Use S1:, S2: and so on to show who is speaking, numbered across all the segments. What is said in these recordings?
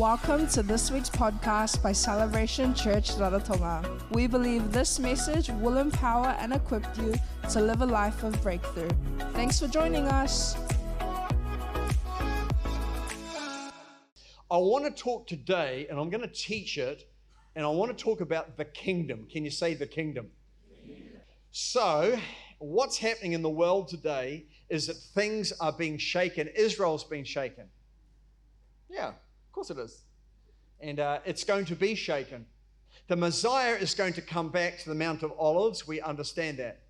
S1: Welcome to this week's podcast by Celebration Church Rarotonga. We believe this message will empower and equip you to live a life of breakthrough. Thanks for joining us.
S2: I want to talk today, and I'm going to teach it, and I want to talk about the kingdom. Can you say the kingdom? So, what's happening in the world today is that things are being shaken. Israel's been shaken. Yeah, of course it is. And uh, it's going to be shaken. The Messiah is going to come back to the Mount of Olives. We understand that.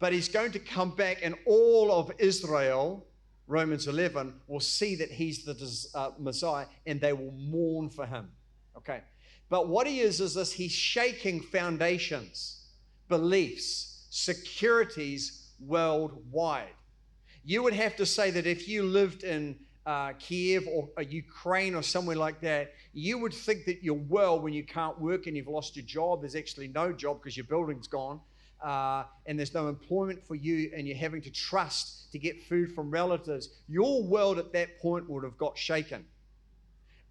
S2: But he's going to come back, and all of Israel, Romans 11, will see that he's the uh, Messiah and they will mourn for him. Okay. But what he is, is this he's shaking foundations, beliefs, securities worldwide. You would have to say that if you lived in uh, Kiev or, or Ukraine or somewhere like that, you would think that you're well when you can't work and you've lost your job. There's actually no job because your building's gone. Uh, and there's no employment for you, and you're having to trust to get food from relatives. Your world at that point would have got shaken.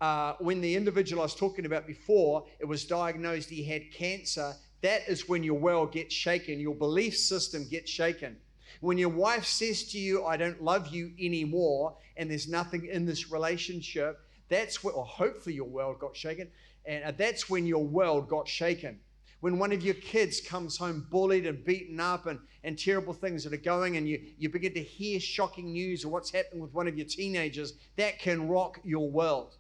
S2: Uh, when the individual I was talking about before, it was diagnosed he had cancer, that is when your world gets shaken, your belief system gets shaken. When your wife says to you, I don't love you anymore, and there's nothing in this relationship, that's what, or hopefully your world got shaken, and uh, that's when your world got shaken. When one of your kids comes home bullied and beaten up and, and terrible things that are going, and you, you begin to hear shocking news of what's happening with one of your teenagers, that can rock your world.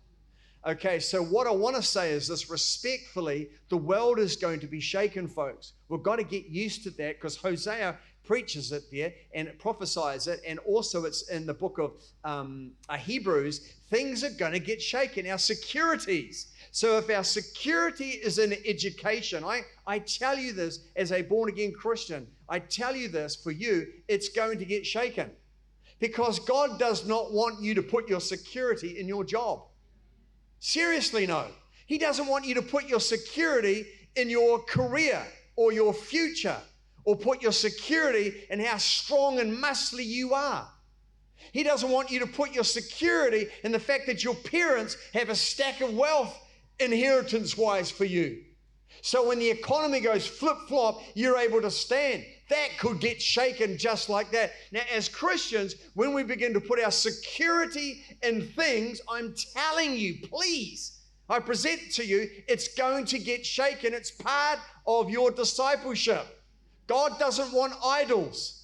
S2: Okay, so what I want to say is this respectfully, the world is going to be shaken, folks. We've got to get used to that because Hosea preaches it there and it prophesies it, and also it's in the book of um, uh, Hebrews. Things are going to get shaken, our securities. So, if our security is in education, I, I tell you this as a born again Christian, I tell you this for you, it's going to get shaken. Because God does not want you to put your security in your job. Seriously, no. He doesn't want you to put your security in your career or your future or put your security in how strong and muscly you are. He doesn't want you to put your security in the fact that your parents have a stack of wealth inheritance wise for you. So when the economy goes flip flop, you're able to stand. That could get shaken just like that. Now, as Christians, when we begin to put our security in things, I'm telling you, please, I present to you, it's going to get shaken. It's part of your discipleship. God doesn't want idols.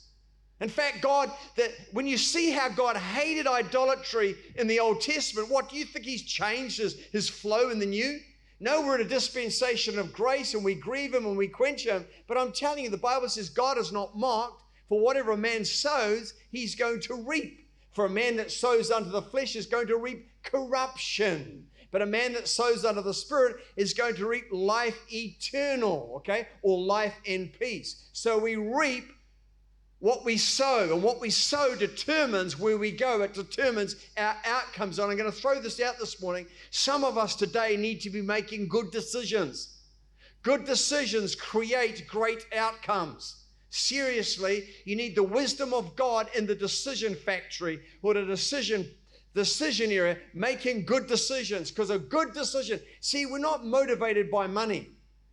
S2: In fact, God, that when you see how God hated idolatry in the Old Testament, what do you think He's changed his, his flow in the New? No, we're in a dispensation of grace and we grieve Him and we quench Him. But I'm telling you, the Bible says God is not mocked. For whatever a man sows, he's going to reap. For a man that sows unto the flesh is going to reap corruption. But a man that sows unto the Spirit is going to reap life eternal, okay? Or life in peace. So we reap what we sow, and what we sow determines where we go. It determines our outcomes. And I'm going to throw this out this morning. Some of us today need to be making good decisions. Good decisions create great outcomes. Seriously, you need the wisdom of God in the decision factory or the decision decision area, making good decisions. Because a good decision, see, we're not motivated by money.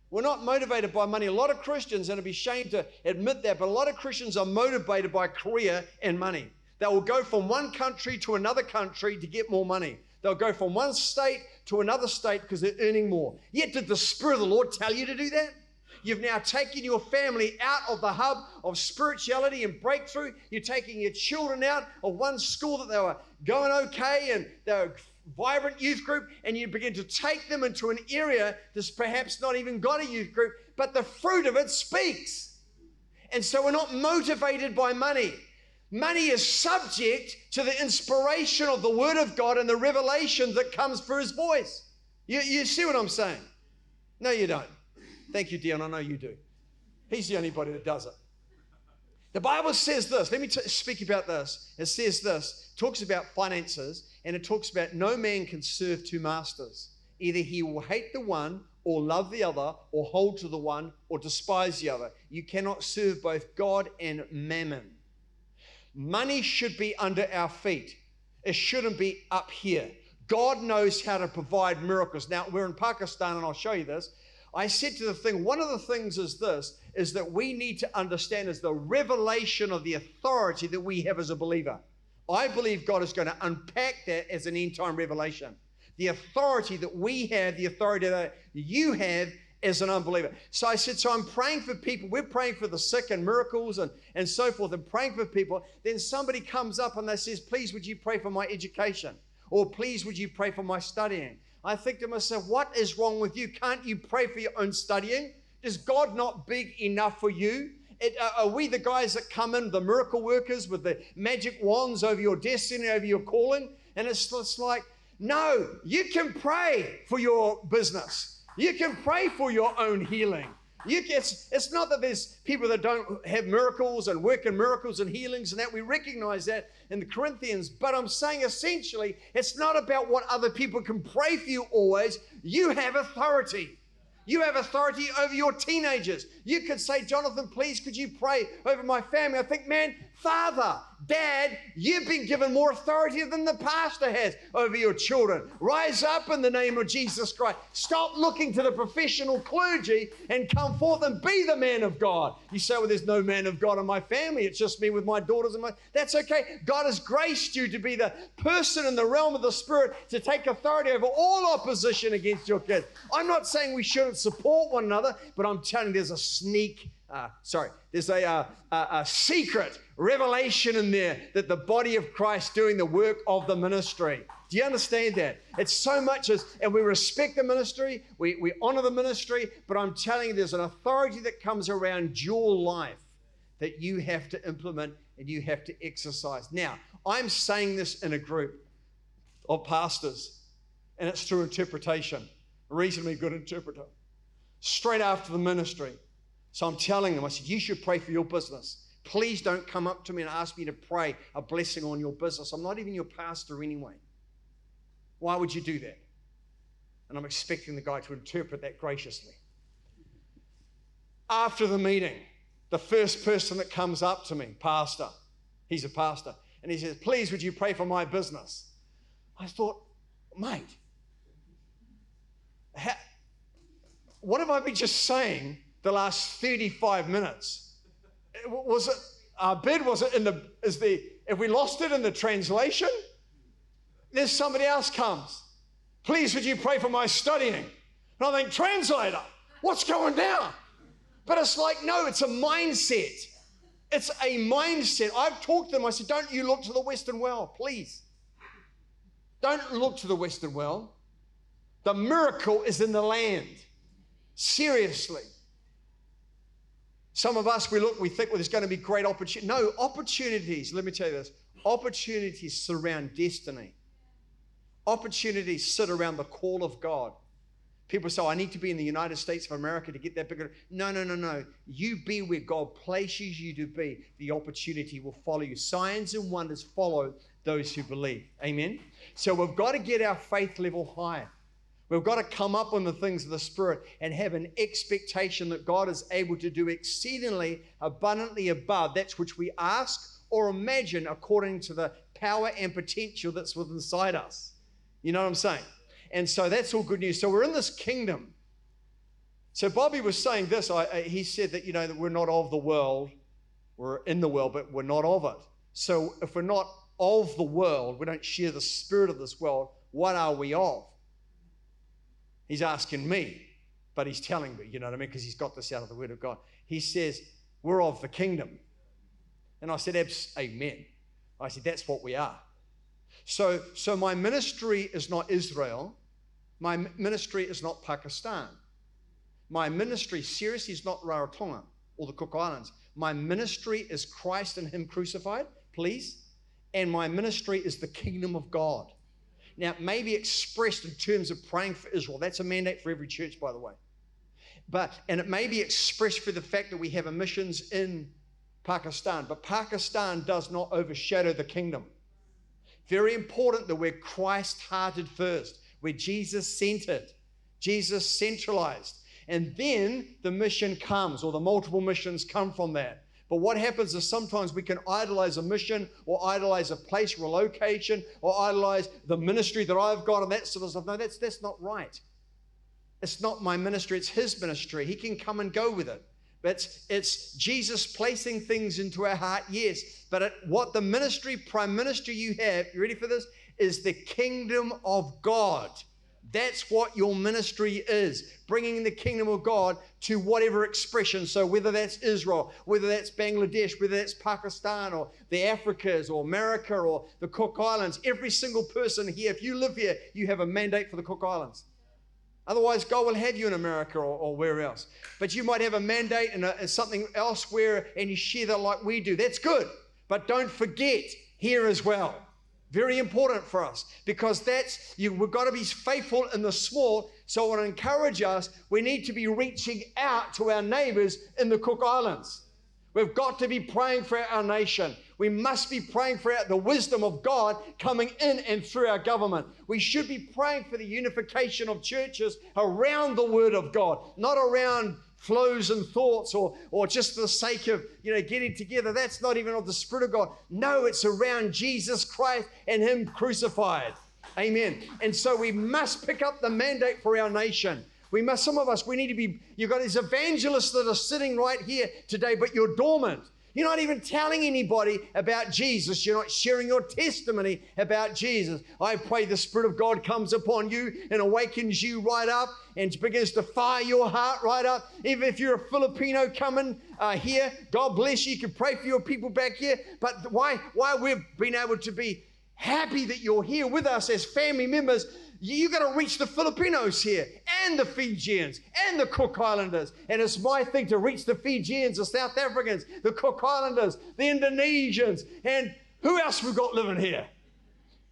S2: We're not motivated by money. A lot of Christians, and I'd be ashamed to admit that, but a lot of Christians are motivated by career and money. They will go from one country to another country to get more money. They'll go from one state to another state because they're earning more. Yet, did the Spirit of the Lord tell you to do that? You've now taken your family out of the hub of spirituality and breakthrough. You're taking your children out of one school that they were going okay and they were vibrant youth group and you begin to take them into an area that's perhaps not even got a youth group, but the fruit of it speaks. And so we're not motivated by money. Money is subject to the inspiration of the Word of God and the revelation that comes through His voice. You, you see what I'm saying? No, you don't. Thank you, Dion. I know you do. He's the only body that does it. The Bible says this. Let me t- speak about this. It says this. Talks about finances and it talks about no man can serve two masters. Either he will hate the one or love the other or hold to the one or despise the other. You cannot serve both God and mammon. Money should be under our feet. It shouldn't be up here. God knows how to provide miracles. Now, we're in Pakistan, and I'll show you this. I said to the thing, one of the things is this, is that we need to understand is the revelation of the authority that we have as a believer. I believe God is going to unpack that as an end time revelation. The authority that we have, the authority that you have as an unbeliever. So I said, so I'm praying for people. We're praying for the sick and miracles and, and so forth, and praying for people. Then somebody comes up and they says, please, would you pray for my education? Or please, would you pray for my studying? I think to myself, what is wrong with you? Can't you pray for your own studying? Is God not big enough for you? It, uh, are we the guys that come in, the miracle workers with the magic wands over your destiny, over your calling? And it's, it's like, no, you can pray for your business. You can pray for your own healing. You, it's, it's not that there's people that don't have miracles and work in miracles and healings and that. We recognize that in the Corinthians. But I'm saying essentially, it's not about what other people can pray for you always. You have authority. You have authority over your teenagers. You could say, Jonathan, please, could you pray over my family? I think, man, Father, Dad, you've been given more authority than the pastor has over your children. Rise up in the name of Jesus Christ. Stop looking to the professional clergy and come forth and be the man of God. You say, well, there's no man of God in my family. It's just me with my daughters and my. That's okay. God has graced you to be the person in the realm of the Spirit to take authority over all opposition against your kids. I'm not saying we shouldn't support one another, but I'm telling you, there's a sneak uh, sorry, there's a, uh, a, a, secret revelation in there that the body of Christ doing the work of the ministry. Do you understand that? It's so much as, and we respect the ministry, we, we honor the ministry, but I'm telling you, there's an authority that comes around your life that you have to implement and you have to exercise. Now, I'm saying this in a group of pastors, and it's through interpretation, a reasonably good interpreter. Straight after the ministry, so I'm telling them, I said, you should pray for your business. Please don't come up to me and ask me to pray a blessing on your business. I'm not even your pastor anyway. Why would you do that? And I'm expecting the guy to interpret that graciously. After the meeting, the first person that comes up to me, pastor, he's a pastor, and he says, Please, would you pray for my business? I thought, mate, what have I been just saying the last 35 minutes. Was it our bid? Was it in the, is the, if we lost it in the translation? There's somebody else comes. Please, would you pray for my studying? And I think, translator, what's going down? But it's like, no, it's a mindset. It's a mindset. I've talked to them. I said, don't you look to the Western well, please. Don't look to the Western well. The miracle is in the land. Seriously. Some of us, we look, we think, well, there's going to be great opportunity. No, opportunities, let me tell you this opportunities surround destiny. Opportunities sit around the call of God. People say, oh, I need to be in the United States of America to get that bigger. No, no, no, no. You be where God places you to be. The opportunity will follow you. Signs and wonders follow those who believe. Amen. So we've got to get our faith level higher. We've got to come up on the things of the Spirit and have an expectation that God is able to do exceedingly abundantly above that which we ask or imagine according to the power and potential that's within inside us. You know what I'm saying? And so that's all good news. So we're in this kingdom. So Bobby was saying this. I, I, he said that, you know, that we're not of the world. We're in the world, but we're not of it. So if we're not of the world, we don't share the spirit of this world, what are we of? He's asking me, but he's telling me, you know what I mean? Because he's got this out of the Word of God. He says, We're of the kingdom. And I said, Amen. I said, That's what we are. So, so my ministry is not Israel. My ministry is not Pakistan. My ministry, seriously, is not Rarotonga or the Cook Islands. My ministry is Christ and Him crucified, please. And my ministry is the kingdom of God. Now, it may be expressed in terms of praying for Israel. That's a mandate for every church, by the way. But, and it may be expressed for the fact that we have missions in Pakistan. But Pakistan does not overshadow the kingdom. Very important that we're Christ hearted first, we're Jesus centered, Jesus centralized. And then the mission comes, or the multiple missions come from that. But what happens is sometimes we can idolize a mission or idolize a place, relocation, or idolize the ministry that I've got and that sort of stuff. No, that's, that's not right. It's not my ministry, it's his ministry. He can come and go with it. But it's, it's Jesus placing things into our heart, yes. But it, what the ministry, prime ministry you have, you ready for this? Is the kingdom of God. That's what your ministry is bringing the kingdom of God to whatever expression. So, whether that's Israel, whether that's Bangladesh, whether that's Pakistan or the Africas or America or the Cook Islands, every single person here, if you live here, you have a mandate for the Cook Islands. Otherwise, God will have you in America or, or where else. But you might have a mandate and, something elsewhere and you share that like we do. That's good. But don't forget here as well. Very important for us because that's you, we've got to be faithful in the small. So I encourage us, we need to be reaching out to our neighbors in the Cook Islands. We've got to be praying for our nation. We must be praying for the wisdom of God coming in and through our government. We should be praying for the unification of churches around the Word of God, not around flows and thoughts or, or just for the sake of you know getting together. That's not even of the spirit of god. No it's around jesus christ and him crucified. Amen. And so we must pick up the mandate for our nation. We must some of us we need to be you've got these evangelists that are sitting right here today but you're dormant you're not even telling anybody about Jesus. You're not sharing your testimony about Jesus. I pray the Spirit of God comes upon you and awakens you right up and begins to fire your heart right up. Even if you're a Filipino coming uh, here, God bless you. You can pray for your people back here. But why, why we've been able to be happy that you're here with us as family members you got to reach the Filipinos here and the Fijians and the Cook Islanders. And it's my thing to reach the Fijians, the South Africans, the Cook Islanders, the Indonesians, and who else we've got living here?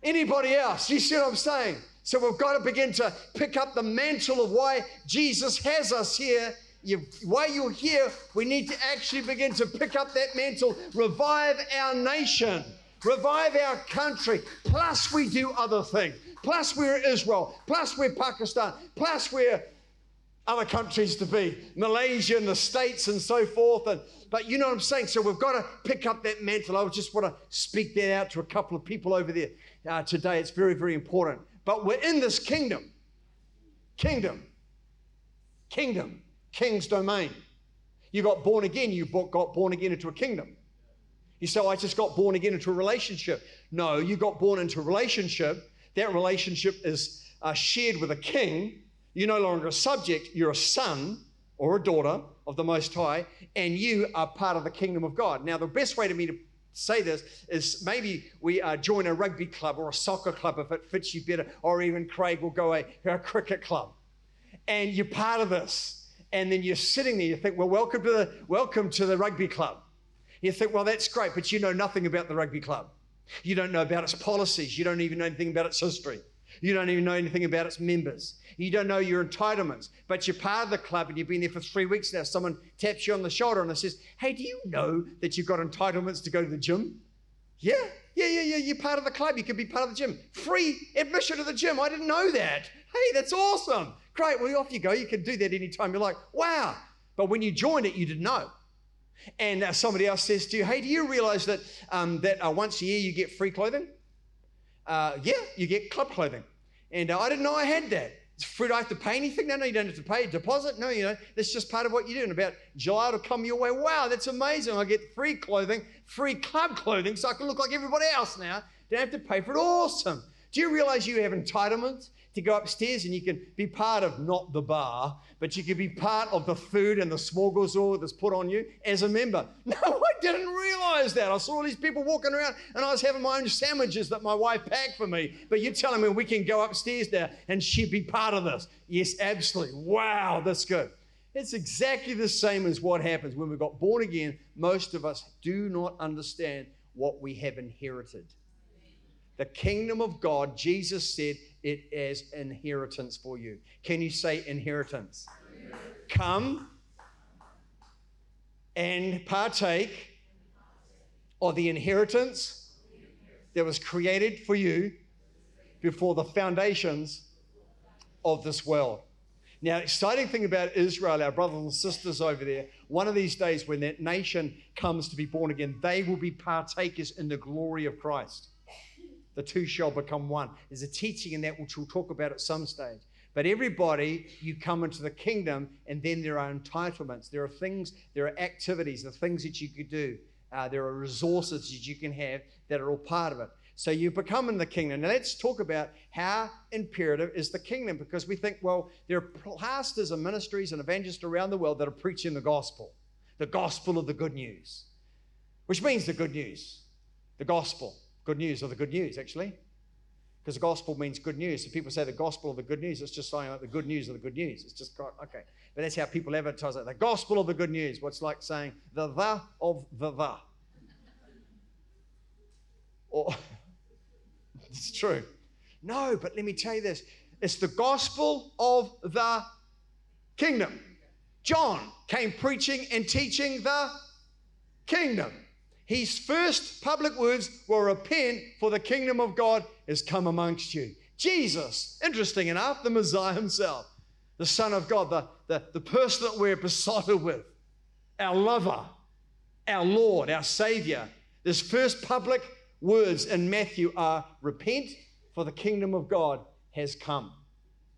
S2: Anybody else? You see what I'm saying? So we've got to begin to pick up the mantle of why Jesus has us here. You, why you're here, we need to actually begin to pick up that mantle, revive our nation, revive our country. Plus, we do other things plus we're Israel, plus we're Pakistan, plus we're other countries to be, Malaysia and the States and so forth. And but you know what I'm saying? So we've got to pick up that mantle. I just want to speak that out to a couple of people over there uh, today. It's very, very important. But we're in this kingdom. Kingdom. Kingdom. King's domain. You got born again, you got born again into a kingdom. You say, oh, I just got born again into a relationship. No, you got born into a relationship that relationship is uh, shared with a king. You're no longer a subject, you're a son or a daughter of the Most High, and you are part of the kingdom of God. Now, the best way to me to say this is maybe we uh, join a rugby club or a soccer club if it fits you better, or even Craig will go a, a cricket club. And you're part of this. And then you're sitting there, you think, well, welcome to the welcome to the rugby club. You think, well, that's great, but you know nothing about the rugby club. You don't know about its policies. You don't even know anything about its history. You don't even know anything about its members. You don't know your entitlements, but you're part of the club and you've been there for three weeks now. Someone taps you on the shoulder and says, Hey, do you know that you've got entitlements to go to the gym? Yeah, yeah, yeah, yeah. You're part of the club. You can be part of the gym. Free admission to the gym. I didn't know that. Hey, that's awesome. Great. Well, off you go. You can do that anytime you're like, wow. But when you joined it, you didn't know and uh, somebody else says to you, hey, do you realize that, um, that uh, once a year you get free clothing? Uh, yeah, you get club clothing. And uh, I didn't know I had that. Do I have to pay anything? No, no, you don't have to pay a deposit. No, you know, that's just part of what you do. And about July it'll come your way. Wow, that's amazing. I get free clothing, free club clothing, so I can look like everybody else now. Don't have to pay for it. Awesome. Do you realize you have entitlements? To go upstairs and you can be part of not the bar, but you can be part of the food and the smorgasbord that's put on you as a member. No, I didn't realize that. I saw all these people walking around and I was having my own sandwiches that my wife packed for me. But you're telling me we can go upstairs now and she'd be part of this. Yes, absolutely. Wow, that's good. It's exactly the same as what happens when we got born again. Most of us do not understand what we have inherited. The kingdom of God, Jesus said, it as inheritance for you. Can you say inheritance? Come and partake of the inheritance that was created for you before the foundations of this world. Now, exciting thing about Israel, our brothers and sisters over there, one of these days when that nation comes to be born again, they will be partakers in the glory of Christ. The two shall become one. There's a teaching in that which we'll talk about at some stage. But everybody, you come into the kingdom, and then there are entitlements. There are things, there are activities, are things that you could do. Uh, there are resources that you can have that are all part of it. So you become in the kingdom. Now let's talk about how imperative is the kingdom because we think, well, there are pastors and ministries and evangelists around the world that are preaching the gospel, the gospel of the good news, which means the good news, the gospel, good news or the good news, actually because the gospel means good news. So people say the gospel of the good news, it's just saying like the good news of the good news. It's just, okay. But that's how people advertise it. The gospel of the good news. What's like saying the the of the the. Or, it's true. No, but let me tell you this it's the gospel of the kingdom. John came preaching and teaching the kingdom. His first public words were repent, for the kingdom of God is come amongst you. Jesus, interesting enough, the Messiah himself, the Son of God, the, the, the person that we're besotted with, our lover, our Lord, our Savior. His first public words in Matthew are repent, for the kingdom of God has come.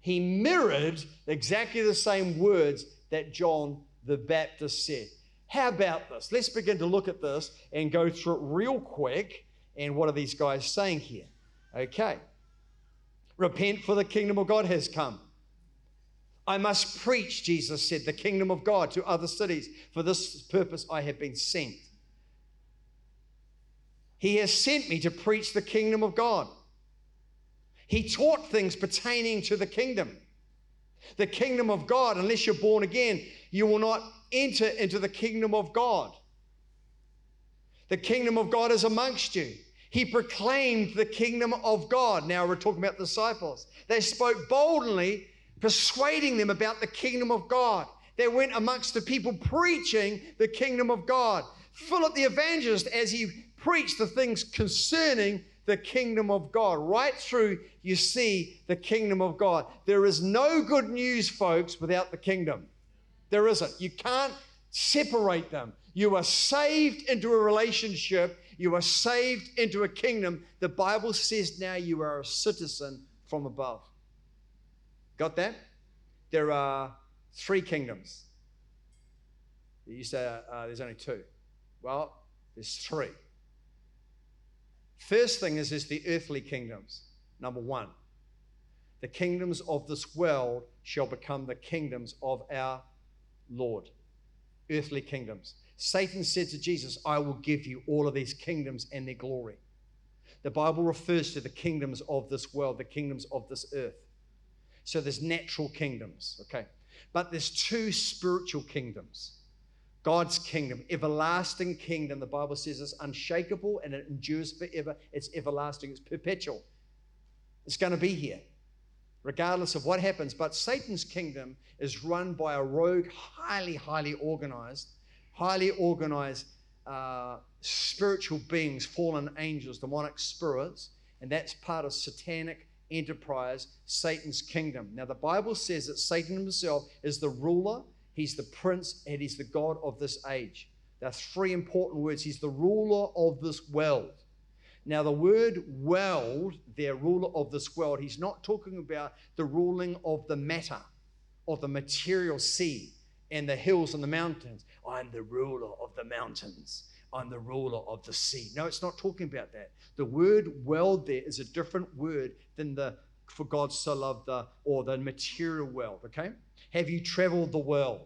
S2: He mirrored exactly the same words that John the Baptist said. How about this? Let's begin to look at this and go through it real quick. And what are these guys saying here? Okay. Repent, for the kingdom of God has come. I must preach, Jesus said, the kingdom of God to other cities. For this purpose I have been sent. He has sent me to preach the kingdom of God. He taught things pertaining to the kingdom. The kingdom of God, unless you're born again, you will not enter into the kingdom of God. The kingdom of God is amongst you. He proclaimed the kingdom of God. Now we're talking about disciples. They spoke boldly, persuading them about the kingdom of God. They went amongst the people preaching the kingdom of God. Philip the evangelist, as he preached the things concerning the kingdom of God. Right through, you see the kingdom of God. There is no good news, folks, without the kingdom. There isn't. You can't separate them. You are saved into a relationship, you are saved into a kingdom. The Bible says now you are a citizen from above. Got that? There are three kingdoms. You say uh, there's only two. Well, there's three. First thing is, is the earthly kingdoms. Number one, the kingdoms of this world shall become the kingdoms of our Lord. Earthly kingdoms. Satan said to Jesus, I will give you all of these kingdoms and their glory. The Bible refers to the kingdoms of this world, the kingdoms of this earth. So there's natural kingdoms, okay? But there's two spiritual kingdoms. God's kingdom, everlasting kingdom, the Bible says is unshakable and it endures forever. It's everlasting, it's perpetual. It's going to be here regardless of what happens. But Satan's kingdom is run by a rogue, highly, highly organized, highly organized uh, spiritual beings, fallen angels, demonic spirits, and that's part of satanic enterprise, Satan's kingdom. Now, the Bible says that Satan himself is the ruler, he's the prince, and he's the God of this age. That's three important words. He's the ruler of this world. Now, the word world, their ruler of this world, he's not talking about the ruling of the matter, of the material sea and the hills and the mountains. I'm the ruler of the mountains. I'm the ruler of the sea. No, it's not talking about that. The word world there is a different word than the for God so loved the or the material world. Okay? Have you traveled the world?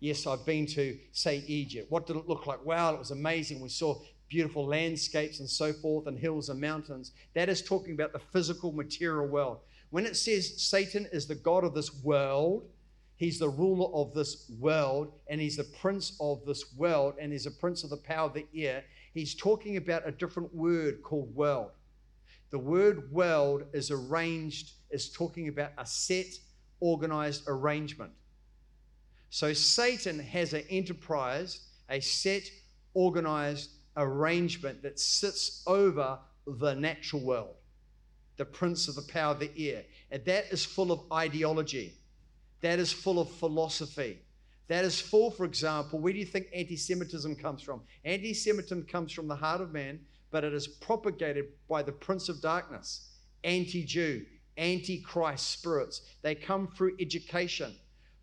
S2: Yes, I've been to, say, Egypt. What did it look like? Wow, it was amazing. We saw beautiful landscapes and so forth, and hills and mountains. That is talking about the physical, material world. When it says Satan is the God of this world, he's the ruler of this world, and he's the prince of this world, and he's a prince of the power of the air, he's talking about a different word called world. The word world is arranged, is talking about a set, organized arrangement. So Satan has an enterprise, a set, organized arrangement that sits over the natural world, the prince of the power of the air. And that is full of ideology. that is full of philosophy. That is full, for example, where do you think anti Semitism comes from? Anti Semitism comes from the heart of man, but it is propagated by the prince of darkness, anti Jew, anti Christ spirits. They come through education.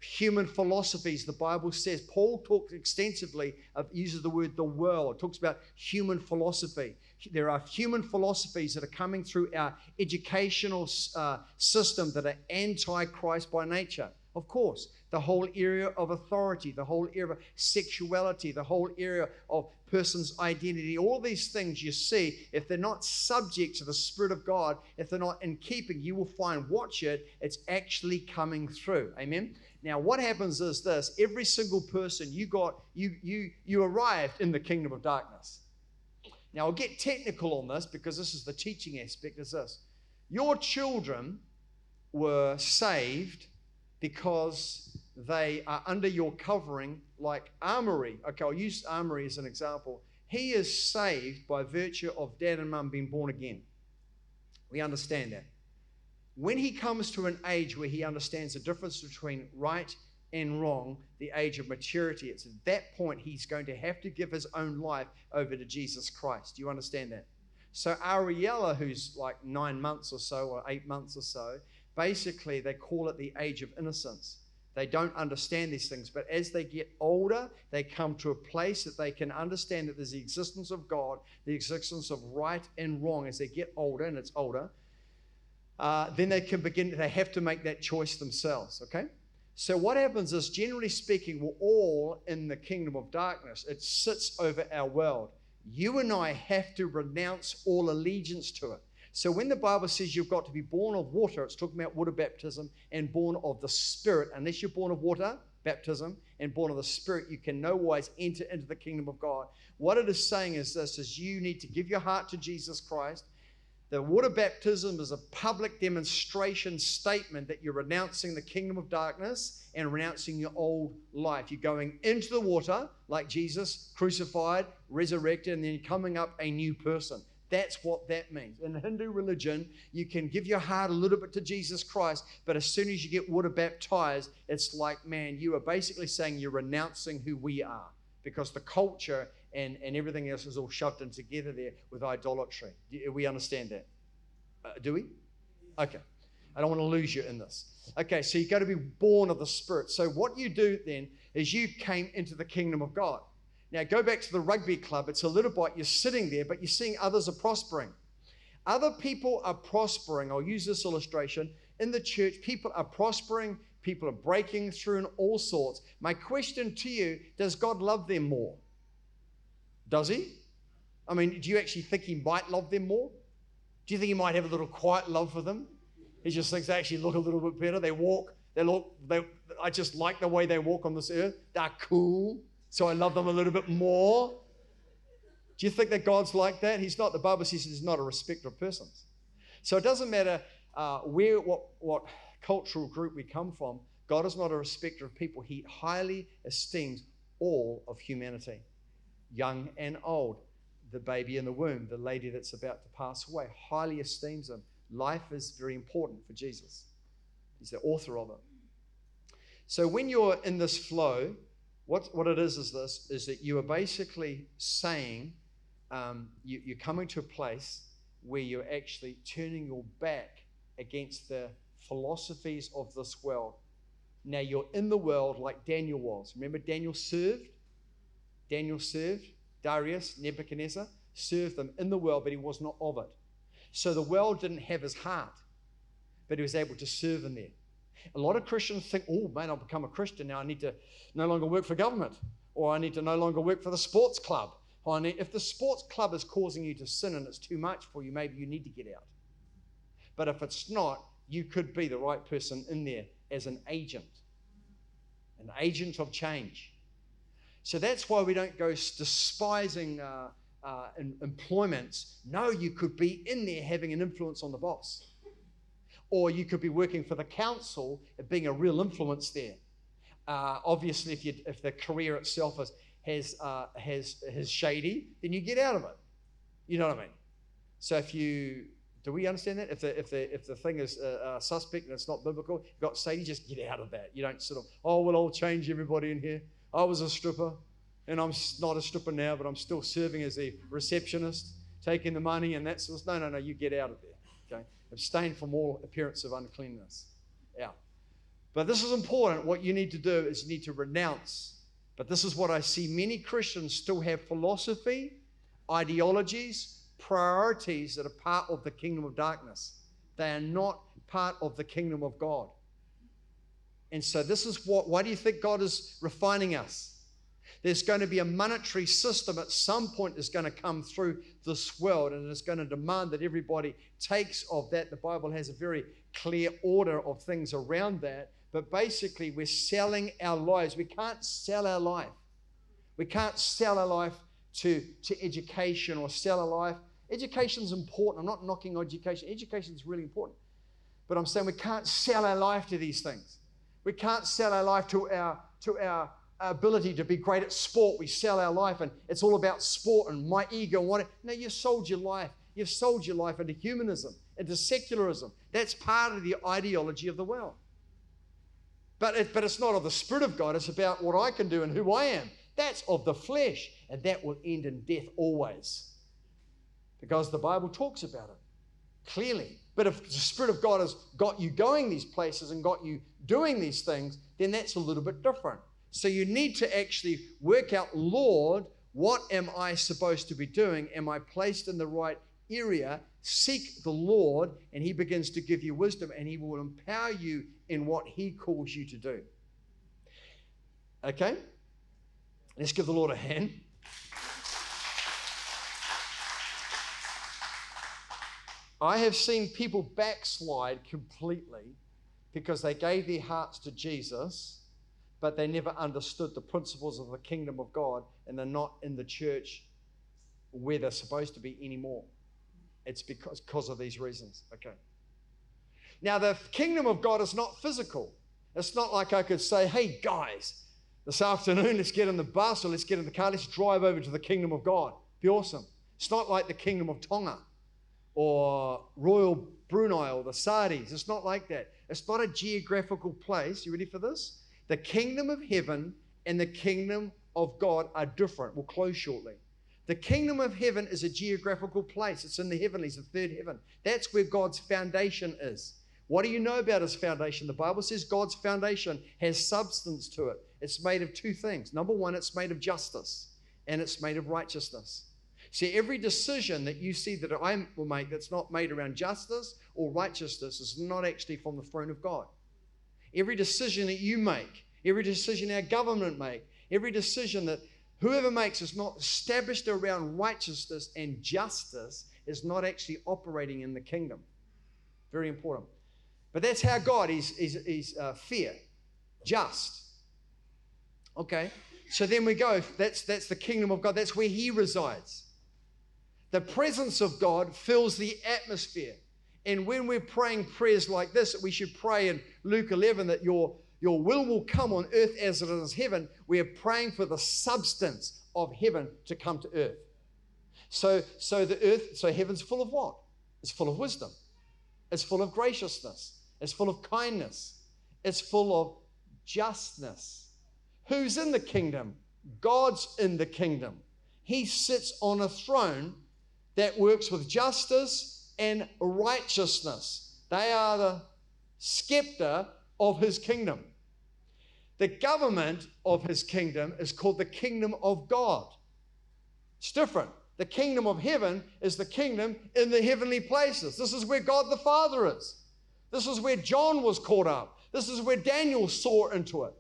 S2: Human philosophies, the Bible says. Paul talks extensively of uses the word the world, talks about human philosophy. There are human philosophies that are coming through our educational uh, system that are anti Christ by nature. Of course, the whole area of authority, the whole area of sexuality, the whole area of person's identity, all these things you see, if they're not subject to the Spirit of God, if they're not in keeping, you will find, watch it, it's actually coming through. Amen. Now, what happens is this every single person you got, you you you arrived in the kingdom of darkness. Now I'll get technical on this because this is the teaching aspect, is this. Your children were saved because they are under your covering, like Armory. Okay, I'll use Armory as an example. He is saved by virtue of dad and mum being born again. We understand that. When he comes to an age where he understands the difference between right and wrong, the age of maturity, it's at that point he's going to have to give his own life over to Jesus Christ. Do you understand that? So Ariella, who's like nine months or so, or eight months or so, basically they call it the age of innocence. They don't understand these things, but as they get older, they come to a place that they can understand that there's the existence of God, the existence of right and wrong. As they get older, and it's older, uh, then they can begin, they have to make that choice themselves, okay? So, what happens is, generally speaking, we're all in the kingdom of darkness. It sits over our world. You and I have to renounce all allegiance to it. So when the Bible says you've got to be born of water, it's talking about water baptism and born of the Spirit. Unless you're born of water, baptism, and born of the Spirit, you can no wise enter into the kingdom of God. What it is saying is this is you need to give your heart to Jesus Christ. The water baptism is a public demonstration statement that you're renouncing the kingdom of darkness and renouncing your old life. You're going into the water like Jesus, crucified, resurrected, and then you're coming up a new person. That's what that means. In Hindu religion, you can give your heart a little bit to Jesus Christ, but as soon as you get water baptized, it's like, man, you are basically saying you're renouncing who we are because the culture and, and everything else is all shoved in together there with idolatry. Do we understand that? Uh, do we? Okay. I don't want to lose you in this. Okay, so you've got to be born of the Spirit. So what you do then is you came into the kingdom of God. Now, go back to the rugby club. It's a little bit, you're sitting there, but you're seeing others are prospering. Other people are prospering. I'll use this illustration. In the church, people are prospering, people are breaking through in all sorts. My question to you does God love them more? Does He? I mean, do you actually think He might love them more? Do you think He might have a little quiet love for them? He just thinks they actually look a little bit better. They walk, they look, they, I just like the way they walk on this earth. They're cool so I love them a little bit more. Do you think that God's like that? He's not. The Bible says he's not a respecter of persons. So it doesn't matter uh, where, what, what cultural group we come from. God is not a respecter of people. He highly esteems all of humanity, young and old. The baby in the womb, the lady that's about to pass away, highly esteems them. Life is very important for Jesus. He's the author of it. So when you're in this flow, what, what it is is this is that you are basically saying um, you, you're coming to a place where you're actually turning your back against the philosophies of this world. Now you're in the world like Daniel was. Remember, Daniel served? Daniel served Darius, Nebuchadnezzar, served them in the world, but he was not of it. So the world didn't have his heart, but he was able to serve in there. A lot of Christians think, oh man, I've become a Christian now. I need to no longer work for government, or I need to no longer work for the sports club. Or need, if the sports club is causing you to sin and it's too much for you, maybe you need to get out. But if it's not, you could be the right person in there as an agent, an agent of change. So that's why we don't go despising uh, uh, employments. No, you could be in there having an influence on the boss or you could be working for the council and being a real influence there. Uh, obviously, if, you, if the career itself is, has, uh, has, has shady, then you get out of it. You know what I mean? So if you Do we understand that? If the, if the, if the thing is a, a suspect and it's not biblical, you've got Sadie, just get out of that. You don't sort of, oh, well, I'll change everybody in here. I was a stripper and I'm not a stripper now, but I'm still serving as a receptionist, taking the money and that sort of No, no, no, you get out of there. Okay? Abstain from all appearance of uncleanness. Out. But this is important. What you need to do is you need to renounce. But this is what I see many Christians still have philosophy, ideologies, priorities that are part of the kingdom of darkness. They are not part of the kingdom of God. And so, this is what, why do you think God is refining us? There's going to be a monetary system at some point that's going to come through this world, and it's going to demand that everybody takes of that. The Bible has a very clear order of things around that. But basically, we're selling our lives. We can't sell our life. We can't sell our life to, to education or sell our life. Education is important. I'm not knocking education. Education is really important. But I'm saying we can't sell our life to these things. We can't sell our life to our, to our ability to be great at sport. We sell our life and it's all about sport and my ego and what. No, you've sold your life. You've sold your life into humanism, into secularism. That's part of the ideology of the world. But, it, but it's not of the Spirit of God. It's about what I can do and who I am. That's of the flesh. And that will end in death always. Because the Bible talks about it clearly. But if the Spirit of God has got you going these places and got you doing these things, then that's a little bit different. So you need to actually work out, Lord, what am I supposed to be doing? Am I placed in the right area? Seek the Lord, and He begins to give you wisdom, and He will empower you in what He calls you to do. Okay? Let's give the Lord a hand. I have seen people backslide completely because they gave their hearts to Jesus but they never understood the principles of the kingdom of God and they're not in the church where they're supposed to be anymore. It's because, because of these reasons. Okay. Now, the kingdom of God is not physical. It's not like I could say, hey, guys, this afternoon, let's get in the bus or let's get in the car, let's drive over to the kingdom of God. Be awesome. It's not like the kingdom of Tonga or Royal Brunei or the Saudis. It's not like that. It's not a geographical place. You ready for this? The kingdom of heaven and the kingdom of God are different. We'll close shortly. The kingdom of heaven is a geographical place. It's in the heavenlies, the third heaven. That's where God's foundation is. What do you know about his foundation? The Bible says God's foundation has substance to it. It's made of two things. Number one, it's made of justice and it's made of righteousness. See, every decision that you see that I will make that's not made around justice or righteousness is not actually from the throne of God. Every decision that you make, every decision our government make, every decision that whoever makes is not established around righteousness and justice is not actually operating in the kingdom. Very important. But that's how God is, is, is uh, fair, just. Okay, so then we go. That's, that's the kingdom of God. That's where He resides. The presence of God fills the atmosphere. And when we're praying prayers like this, that we should pray in Luke 11 that your, your will will come on earth as it is heaven. We are praying for the substance of heaven to come to earth. So, so the earth, so heaven's full of what? It's full of wisdom. It's full of graciousness. It's full of kindness. It's full of justness. Who's in the kingdom? God's in the kingdom. He sits on a throne that works with justice and righteousness. They are the scepter of his kingdom. The government of his kingdom is called the kingdom of God. It's different. The kingdom of heaven is the kingdom in the heavenly places. This is where God the Father is. This is where John was caught up. This is where Daniel saw into it.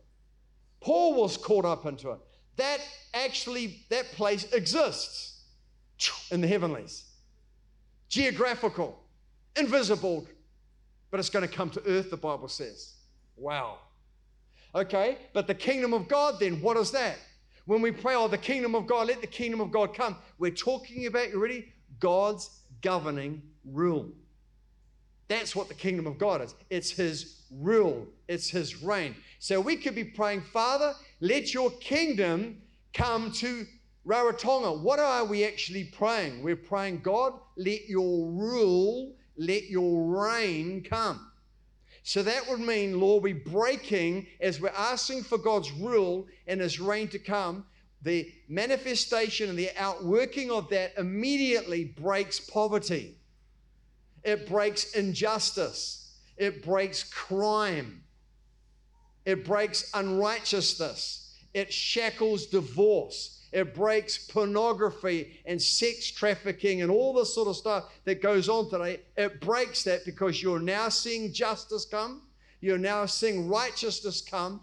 S2: Paul was caught up into it. That actually, that place exists in the heavenlies geographical, invisible, but it's going to come to earth, the Bible says. Wow. Okay, but the kingdom of God, then, what is that? When we pray, oh, the kingdom of God, let the kingdom of God come, we're talking about, you ready? God's governing rule. That's what the kingdom of God is. It's His rule, it's His reign. So we could be praying, Father, let your kingdom come to Rarotonga, what are we actually praying? We're praying, God, let your rule, let your reign come. So that would mean, Lord, we're breaking as we're asking for God's rule and His reign to come. The manifestation and the outworking of that immediately breaks poverty, it breaks injustice, it breaks crime, it breaks unrighteousness, it shackles divorce. It breaks pornography and sex trafficking and all the sort of stuff that goes on today. It breaks that because you're now seeing justice come. You're now seeing righteousness come.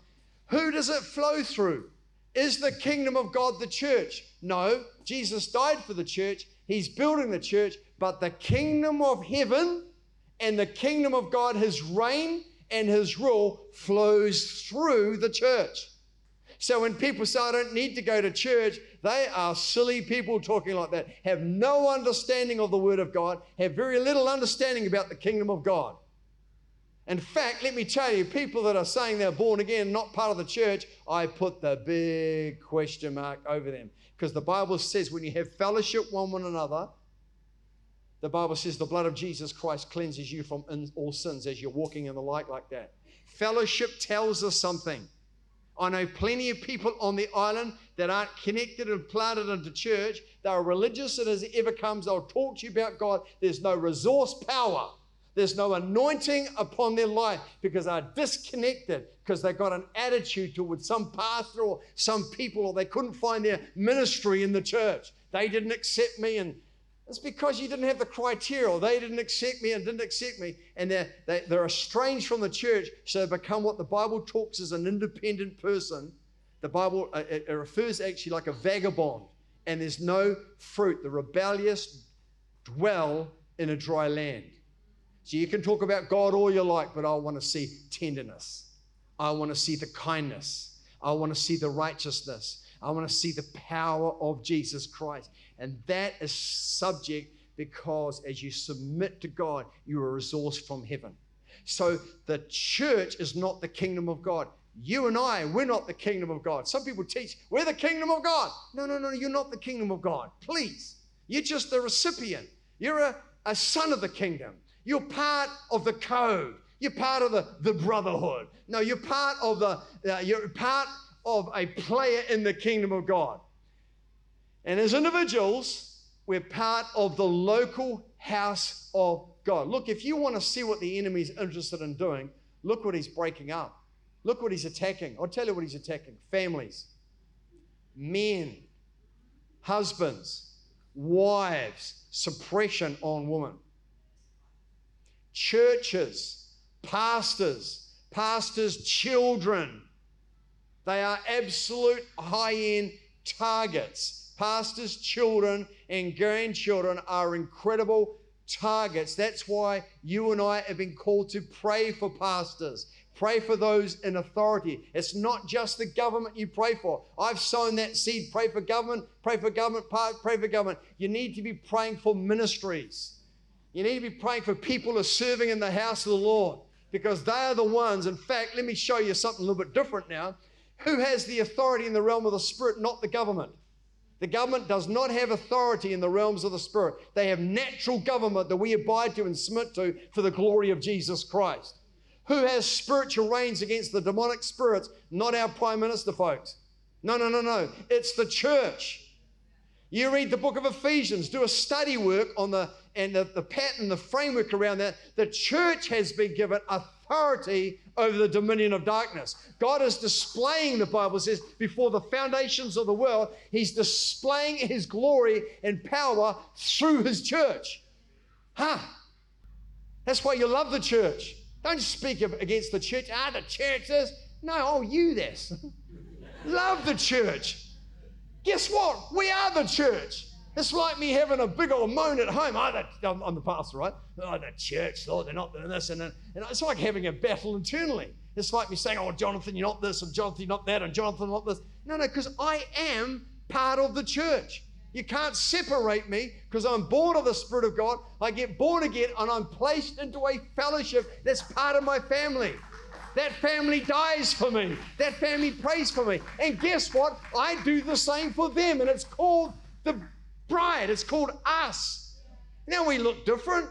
S2: Who does it flow through? Is the kingdom of God the church? No, Jesus died for the church. He's building the church, but the kingdom of heaven and the kingdom of God, his reign and his rule flows through the church. So when people say, I don't need to go to church, they are silly people talking like that, have no understanding of the Word of God, have very little understanding about the kingdom of God. In fact, let me tell you, people that are saying they're born again, not part of the church, I put the big question mark over them. Because the Bible says when you have fellowship one with another, the Bible says the blood of Jesus Christ cleanses you from all sins as you're walking in the light like that. Fellowship tells us something. I know plenty of people on the island that aren't connected and planted into church. They're religious and as it ever comes, they'll talk to you about God. There's no resource power. There's no anointing upon their life because they're disconnected, because they've got an attitude towards some pastor or some people, or they couldn't find their ministry in the church. They didn't accept me, and it's because you didn't have the criteria, or they didn't accept me and didn't accept me, and they're, they, they are estranged from the church, so they become what the Bible talks as an independent person. The Bible uh, it, it refers actually like a vagabond, and there's no fruit. The rebellious dwell in a dry land. So you can talk about God all you like, but I want to see tenderness. I want to see the kindness. I want to see the righteousness. I want to see the power of Jesus Christ. And that is subject because as you submit to God, you are a resource from heaven. So the church is not the kingdom of God. You and I, we're not the kingdom of God. Some people teach, we're the kingdom of God. No, no, no, you're not the kingdom of God. Please. You're just the recipient. You're a, a son of the kingdom. You're part of the code. You're part of the, the brotherhood. No, you're part of the, uh, you're part of a player in the kingdom of God. And as individuals, we're part of the local house of God. Look, if you want to see what the enemy's interested in doing, look what he's breaking up. Look what he's attacking. I'll tell you what he's attacking families, men, husbands, wives, suppression on women, churches, pastors, pastors' children. They are absolute high end targets pastors' children and grandchildren are incredible targets. That's why you and I have been called to pray for pastors. Pray for those in authority. It's not just the government you pray for. I've sown that seed. Pray for government, pray for government, pray for government. You need to be praying for ministries. You need to be praying for people who are serving in the house of the Lord because they are the ones. In fact, let me show you something a little bit different now. Who has the authority in the realm of the Spirit, not the government? The government does not have authority in the realms of the Spirit. They have natural government that we abide to and submit to for the glory of Jesus Christ. Who has spiritual reigns against the demonic spirits? Not our Prime Minister, folks. No, no, no, no. It's the church. You read the book of Ephesians, do a study work on the and the, the pattern, the framework around that. The church has been given authority authority over the dominion of darkness. God is displaying, the Bible says, before the foundations of the world, He's displaying His glory and power through His church. Huh? That's why you love the church. Don't speak against the church. Ah, the church is. No, oh, you this. love the church. Guess what? We are the church. It's like me having a big old moan at home. Oh, I'm, I'm the pastor, right? Oh, the church, Lord, they're not doing this. And, and it's like having a battle internally. It's like me saying, oh, Jonathan, you're not this, and Jonathan, you're not that, and Jonathan, not this. No, no, because I am part of the church. You can't separate me because I'm born of the Spirit of God. I get born again and I'm placed into a fellowship that's part of my family. That family dies for me. That family prays for me. And guess what? I do the same for them. And it's called the bride. It's called us. Now we look different.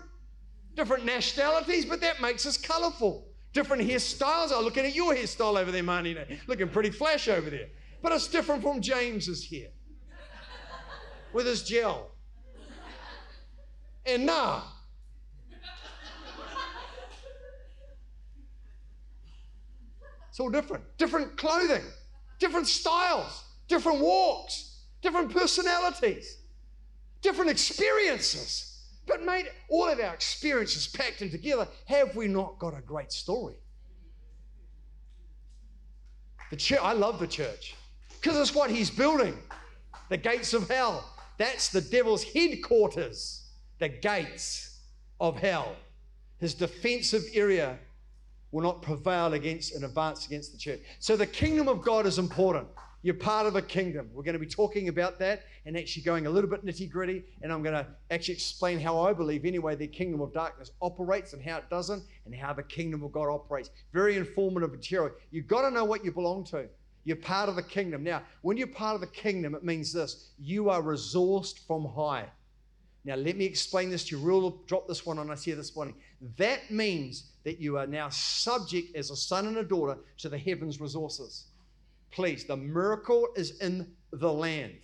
S2: different nationalities, but that makes us colorful. Different hairstyles. I'm looking at your hairstyle over there, Marnie. Looking pretty flash over there. But it's different from James's hair with his gel. And nah. It's all different. Different clothing, different styles, different walks, different personalities, different experiences. But, mate, all of our experiences packed in together, have we not got a great story? The church, I love the church because it's what he's building. The gates of hell. That's the devil's headquarters, the gates of hell. His defensive area will not prevail against and advance against the church. So the kingdom of God is important. You're part of a kingdom. We're going to be talking about that and actually going a little bit nitty gritty. And I'm going to actually explain how I believe, anyway, the kingdom of darkness operates and how it doesn't, and how the kingdom of God operates. Very informative material. You've got to know what you belong to. You're part of the kingdom. Now, when you're part of the kingdom, it means this you are resourced from high. Now, let me explain this to you. Real drop this one on us here this morning. That means that you are now subject as a son and a daughter to the heavens resources. Please, the miracle is in the land.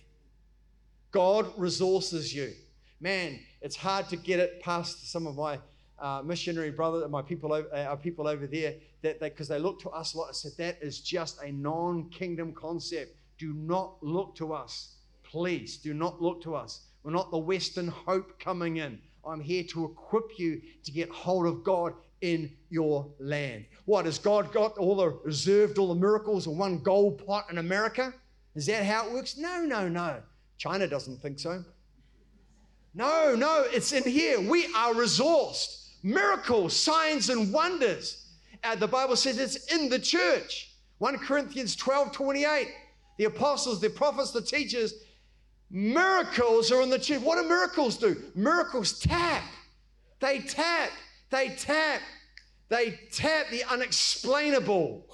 S2: God resources you. Man, it's hard to get it past some of my uh, missionary brother, my people, over, uh, our people over there, that because they, they look to us lot. I said that is just a non-kingdom concept. Do not look to us, please. Do not look to us. We're not the Western hope coming in. I'm here to equip you to get hold of God in your land. What has God got all the reserved all the miracles in one gold pot in America? Is that how it works? No, no, no. China doesn't think so. No, no, it's in here. We are resourced. Miracles, signs, and wonders. Uh, the Bible says it's in the church. 1 Corinthians 12 28. The apostles, the prophets, the teachers, miracles are in the church. What do miracles do? Miracles tap. They tap. They tap. They tap the unexplainable,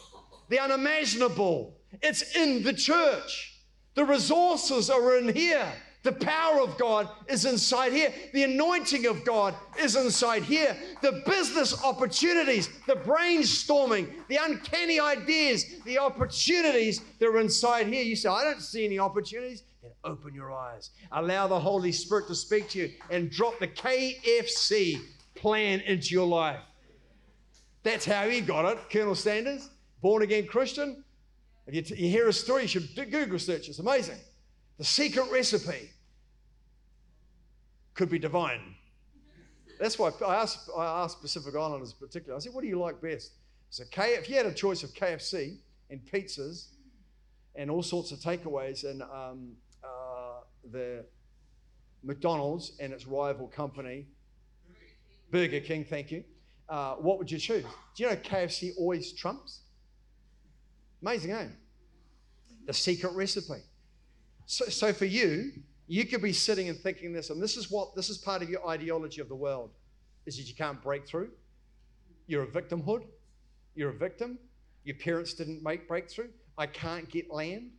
S2: the unimaginable. It's in the church. The resources are in here. The power of God is inside here. The anointing of God is inside here. The business opportunities, the brainstorming, the uncanny ideas, the opportunities, they're inside here. You say, I don't see any opportunities. Then open your eyes. Allow the Holy Spirit to speak to you and drop the KFC plan into your life. That's how he got it, Colonel Sanders, born again Christian. If you, t- you hear a story, you should Google search. It's amazing. The secret recipe could be divine. That's why I asked, I asked Pacific Islanders in particular, I said, what do you like best? So K, if you had a choice of KFC and pizzas and all sorts of takeaways and um, uh, the McDonald's and its rival company, Burger King, thank you. Uh, what would you choose? Do you know KFC always trumps? Amazing, eh? The secret recipe. So, so for you, you could be sitting and thinking this, and this is what this is part of your ideology of the world, is that you can't break through. You're a victimhood. You're a victim. Your parents didn't make breakthrough. I can't get land.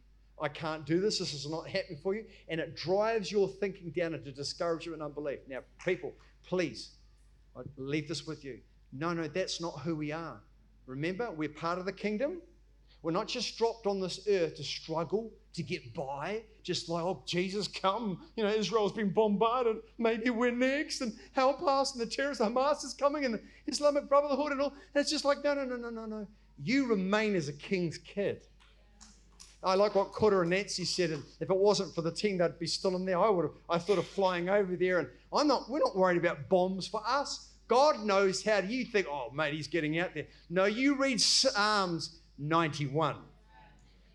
S2: I can't do this. This is not happening for you. And it drives your thinking down into discouragement and unbelief. Now, people, please I leave this with you. No, no, that's not who we are. Remember, we're part of the kingdom. We're not just dropped on this earth to struggle, to get by, just like, oh, Jesus, come. You know, Israel's been bombarded. Maybe we're next, and help us, and the terrorists, Hamas is coming, and the Islamic Brotherhood, and all. And it's just like, no, no, no, no, no, no. You remain as a king's kid. I like what Kura and Nancy said, and if it wasn't for the team, they'd be still in there. I would have, I thought of flying over there, and I'm not, we're not worried about bombs for us. God knows how. You think, oh, mate, he's getting out there? No, you read Psalms 91.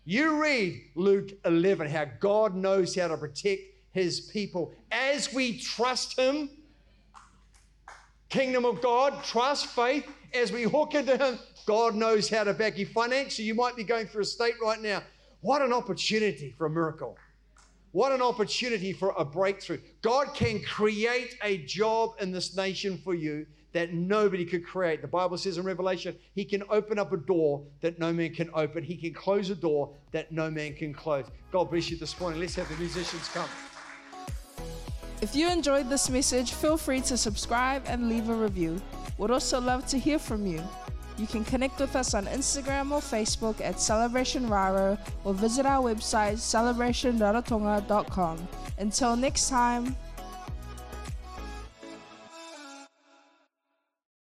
S2: You read Luke 11, how God knows how to protect his people as we trust him. Kingdom of God, trust, faith, as we hook into him, God knows how to back you financially. You might be going through a state right now. What an opportunity for a miracle. What an opportunity for a breakthrough. God can create a job in this nation for you that nobody could create. The Bible says in Revelation, He can open up a door that no man can open, He can close a door that no man can close. God bless you this morning. Let's have the musicians come.
S1: If you enjoyed this message, feel free to subscribe and leave a review. We'd also love to hear from you. You can connect with us on Instagram or Facebook at Celebration Raro or visit our website celebrationrarotonga.com. Until next time.